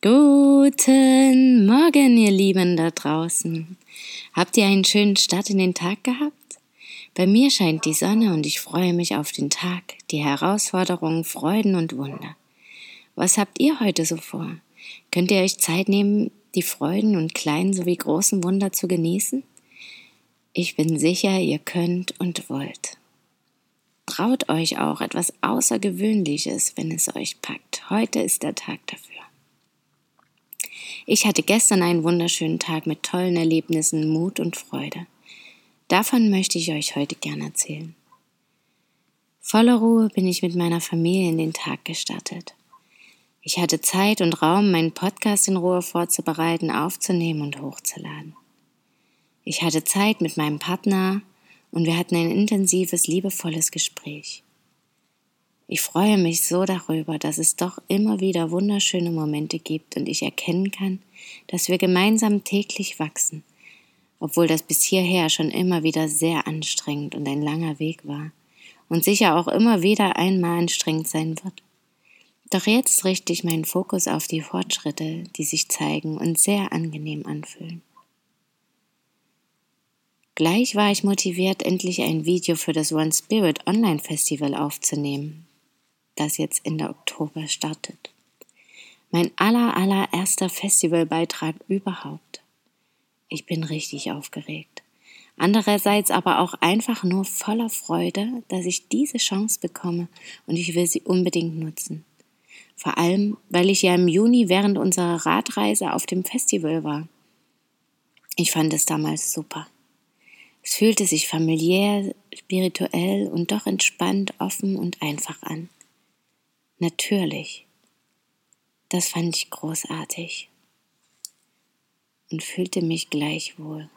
Guten Morgen, ihr Lieben da draußen. Habt ihr einen schönen Start in den Tag gehabt? Bei mir scheint die Sonne und ich freue mich auf den Tag, die Herausforderungen, Freuden und Wunder. Was habt ihr heute so vor? Könnt ihr euch Zeit nehmen, die Freuden und kleinen sowie großen Wunder zu genießen? Ich bin sicher, ihr könnt und wollt. Traut euch auch etwas Außergewöhnliches, wenn es euch packt. Heute ist der Tag dafür. Ich hatte gestern einen wunderschönen Tag mit tollen Erlebnissen, Mut und Freude. Davon möchte ich euch heute gern erzählen. Voller Ruhe bin ich mit meiner Familie in den Tag gestartet. Ich hatte Zeit und Raum, meinen Podcast in Ruhe vorzubereiten, aufzunehmen und hochzuladen. Ich hatte Zeit mit meinem Partner und wir hatten ein intensives, liebevolles Gespräch. Ich freue mich so darüber, dass es doch immer wieder wunderschöne Momente gibt und ich erkennen kann, dass wir gemeinsam täglich wachsen, obwohl das bis hierher schon immer wieder sehr anstrengend und ein langer Weg war und sicher auch immer wieder einmal anstrengend sein wird. Doch jetzt richte ich meinen Fokus auf die Fortschritte, die sich zeigen und sehr angenehm anfühlen. Gleich war ich motiviert, endlich ein Video für das One Spirit Online Festival aufzunehmen, das jetzt Ende Oktober startet. Mein aller, allererster Festivalbeitrag überhaupt. Ich bin richtig aufgeregt. Andererseits aber auch einfach nur voller Freude, dass ich diese Chance bekomme und ich will sie unbedingt nutzen. Vor allem, weil ich ja im Juni während unserer Radreise auf dem Festival war. Ich fand es damals super. Es fühlte sich familiär, spirituell und doch entspannt, offen und einfach an. Natürlich. Das fand ich großartig und fühlte mich gleich wohl.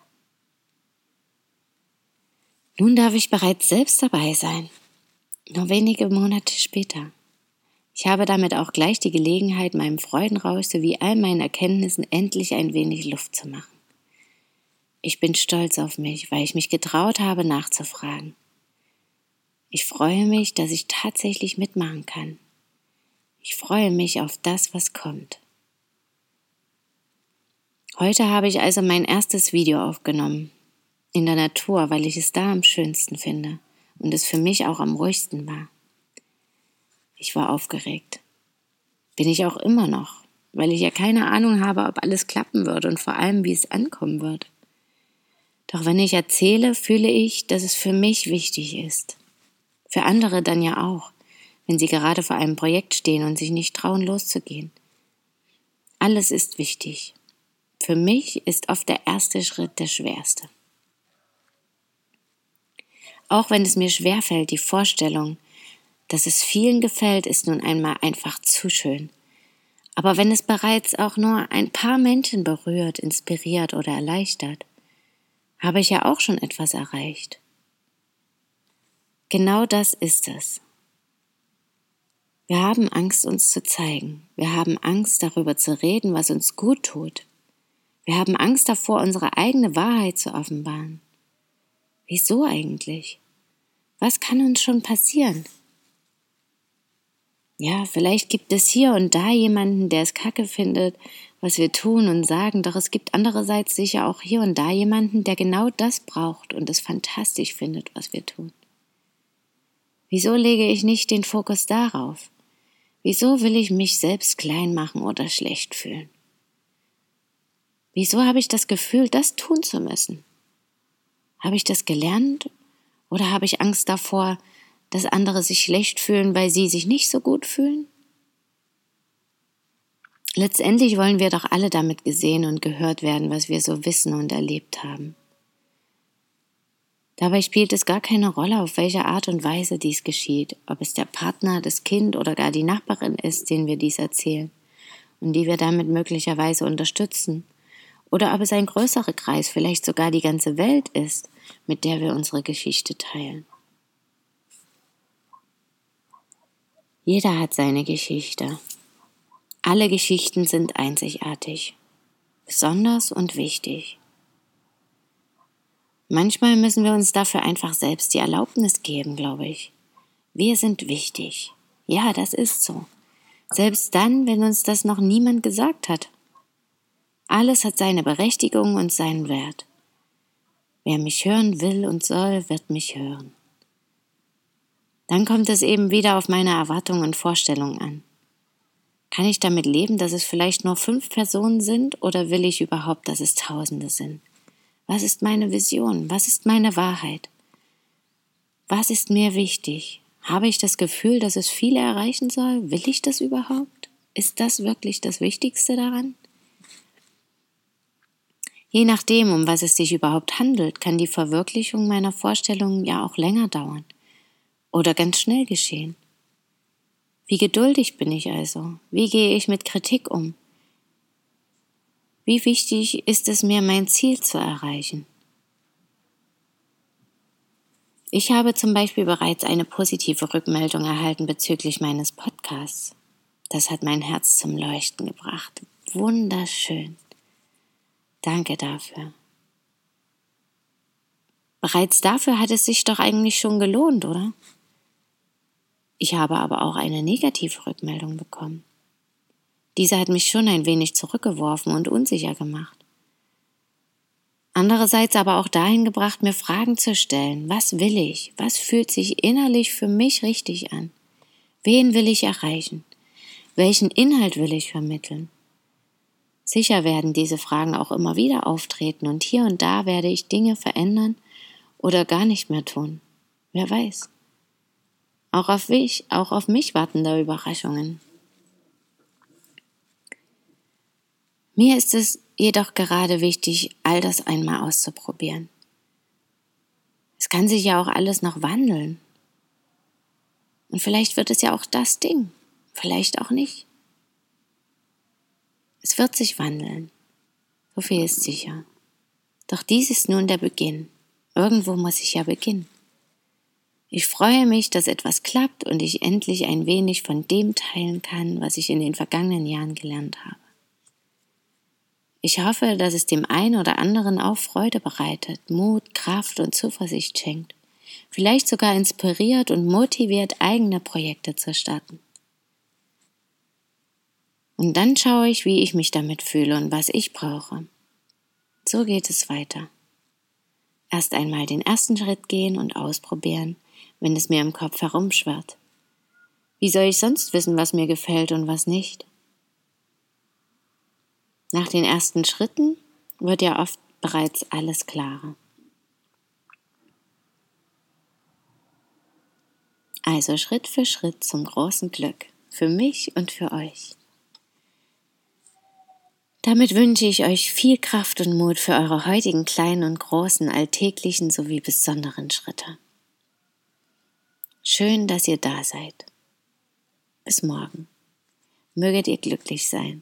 Nun darf ich bereits selbst dabei sein, nur wenige Monate später. Ich habe damit auch gleich die Gelegenheit, meinem Freudenrausch sowie all meinen Erkenntnissen endlich ein wenig Luft zu machen. Ich bin stolz auf mich, weil ich mich getraut habe, nachzufragen. Ich freue mich, dass ich tatsächlich mitmachen kann. Ich freue mich auf das, was kommt. Heute habe ich also mein erstes Video aufgenommen. In der Natur, weil ich es da am schönsten finde und es für mich auch am ruhigsten war. Ich war aufgeregt. Bin ich auch immer noch, weil ich ja keine Ahnung habe, ob alles klappen wird und vor allem, wie es ankommen wird. Doch wenn ich erzähle, fühle ich, dass es für mich wichtig ist. Für andere dann ja auch wenn sie gerade vor einem Projekt stehen und sich nicht trauen, loszugehen. Alles ist wichtig. Für mich ist oft der erste Schritt der schwerste. Auch wenn es mir schwerfällt, die Vorstellung, dass es vielen gefällt, ist nun einmal einfach zu schön. Aber wenn es bereits auch nur ein paar Menschen berührt, inspiriert oder erleichtert, habe ich ja auch schon etwas erreicht. Genau das ist es. Wir haben Angst, uns zu zeigen. Wir haben Angst, darüber zu reden, was uns gut tut. Wir haben Angst davor, unsere eigene Wahrheit zu offenbaren. Wieso eigentlich? Was kann uns schon passieren? Ja, vielleicht gibt es hier und da jemanden, der es kacke findet, was wir tun und sagen, doch es gibt andererseits sicher auch hier und da jemanden, der genau das braucht und es fantastisch findet, was wir tun. Wieso lege ich nicht den Fokus darauf? Wieso will ich mich selbst klein machen oder schlecht fühlen? Wieso habe ich das Gefühl, das tun zu müssen? Habe ich das gelernt oder habe ich Angst davor, dass andere sich schlecht fühlen, weil sie sich nicht so gut fühlen? Letztendlich wollen wir doch alle damit gesehen und gehört werden, was wir so wissen und erlebt haben. Dabei spielt es gar keine Rolle, auf welche Art und Weise dies geschieht, ob es der Partner, das Kind oder gar die Nachbarin ist, denen wir dies erzählen und die wir damit möglicherweise unterstützen, oder ob es ein größerer Kreis, vielleicht sogar die ganze Welt ist, mit der wir unsere Geschichte teilen. Jeder hat seine Geschichte. Alle Geschichten sind einzigartig, besonders und wichtig. Manchmal müssen wir uns dafür einfach selbst die Erlaubnis geben, glaube ich. Wir sind wichtig. Ja, das ist so. Selbst dann, wenn uns das noch niemand gesagt hat. Alles hat seine Berechtigung und seinen Wert. Wer mich hören will und soll, wird mich hören. Dann kommt es eben wieder auf meine Erwartungen und Vorstellungen an. Kann ich damit leben, dass es vielleicht nur fünf Personen sind oder will ich überhaupt, dass es Tausende sind? Was ist meine Vision? Was ist meine Wahrheit? Was ist mir wichtig? Habe ich das Gefühl, dass es viele erreichen soll? Will ich das überhaupt? Ist das wirklich das Wichtigste daran? Je nachdem, um was es sich überhaupt handelt, kann die Verwirklichung meiner Vorstellungen ja auch länger dauern oder ganz schnell geschehen. Wie geduldig bin ich also? Wie gehe ich mit Kritik um? Wie wichtig ist es mir, mein Ziel zu erreichen? Ich habe zum Beispiel bereits eine positive Rückmeldung erhalten bezüglich meines Podcasts. Das hat mein Herz zum Leuchten gebracht. Wunderschön. Danke dafür. Bereits dafür hat es sich doch eigentlich schon gelohnt, oder? Ich habe aber auch eine negative Rückmeldung bekommen. Diese hat mich schon ein wenig zurückgeworfen und unsicher gemacht. Andererseits aber auch dahin gebracht, mir Fragen zu stellen. Was will ich? Was fühlt sich innerlich für mich richtig an? Wen will ich erreichen? Welchen Inhalt will ich vermitteln? Sicher werden diese Fragen auch immer wieder auftreten und hier und da werde ich Dinge verändern oder gar nicht mehr tun. Wer weiß. Auch auf mich, auch auf mich warten da Überraschungen. Mir ist es jedoch gerade wichtig, all das einmal auszuprobieren. Es kann sich ja auch alles noch wandeln. Und vielleicht wird es ja auch das Ding, vielleicht auch nicht. Es wird sich wandeln, so viel ist sicher. Doch dies ist nun der Beginn. Irgendwo muss ich ja beginnen. Ich freue mich, dass etwas klappt und ich endlich ein wenig von dem teilen kann, was ich in den vergangenen Jahren gelernt habe. Ich hoffe, dass es dem einen oder anderen auch Freude bereitet, Mut, Kraft und Zuversicht schenkt, vielleicht sogar inspiriert und motiviert, eigene Projekte zu starten. Und dann schaue ich, wie ich mich damit fühle und was ich brauche. So geht es weiter. Erst einmal den ersten Schritt gehen und ausprobieren, wenn es mir im Kopf herumschwirrt. Wie soll ich sonst wissen, was mir gefällt und was nicht? Nach den ersten Schritten wird ja oft bereits alles klarer. Also Schritt für Schritt zum großen Glück, für mich und für euch. Damit wünsche ich euch viel Kraft und Mut für eure heutigen kleinen und großen, alltäglichen sowie besonderen Schritte. Schön, dass ihr da seid. Bis morgen. Möget ihr glücklich sein.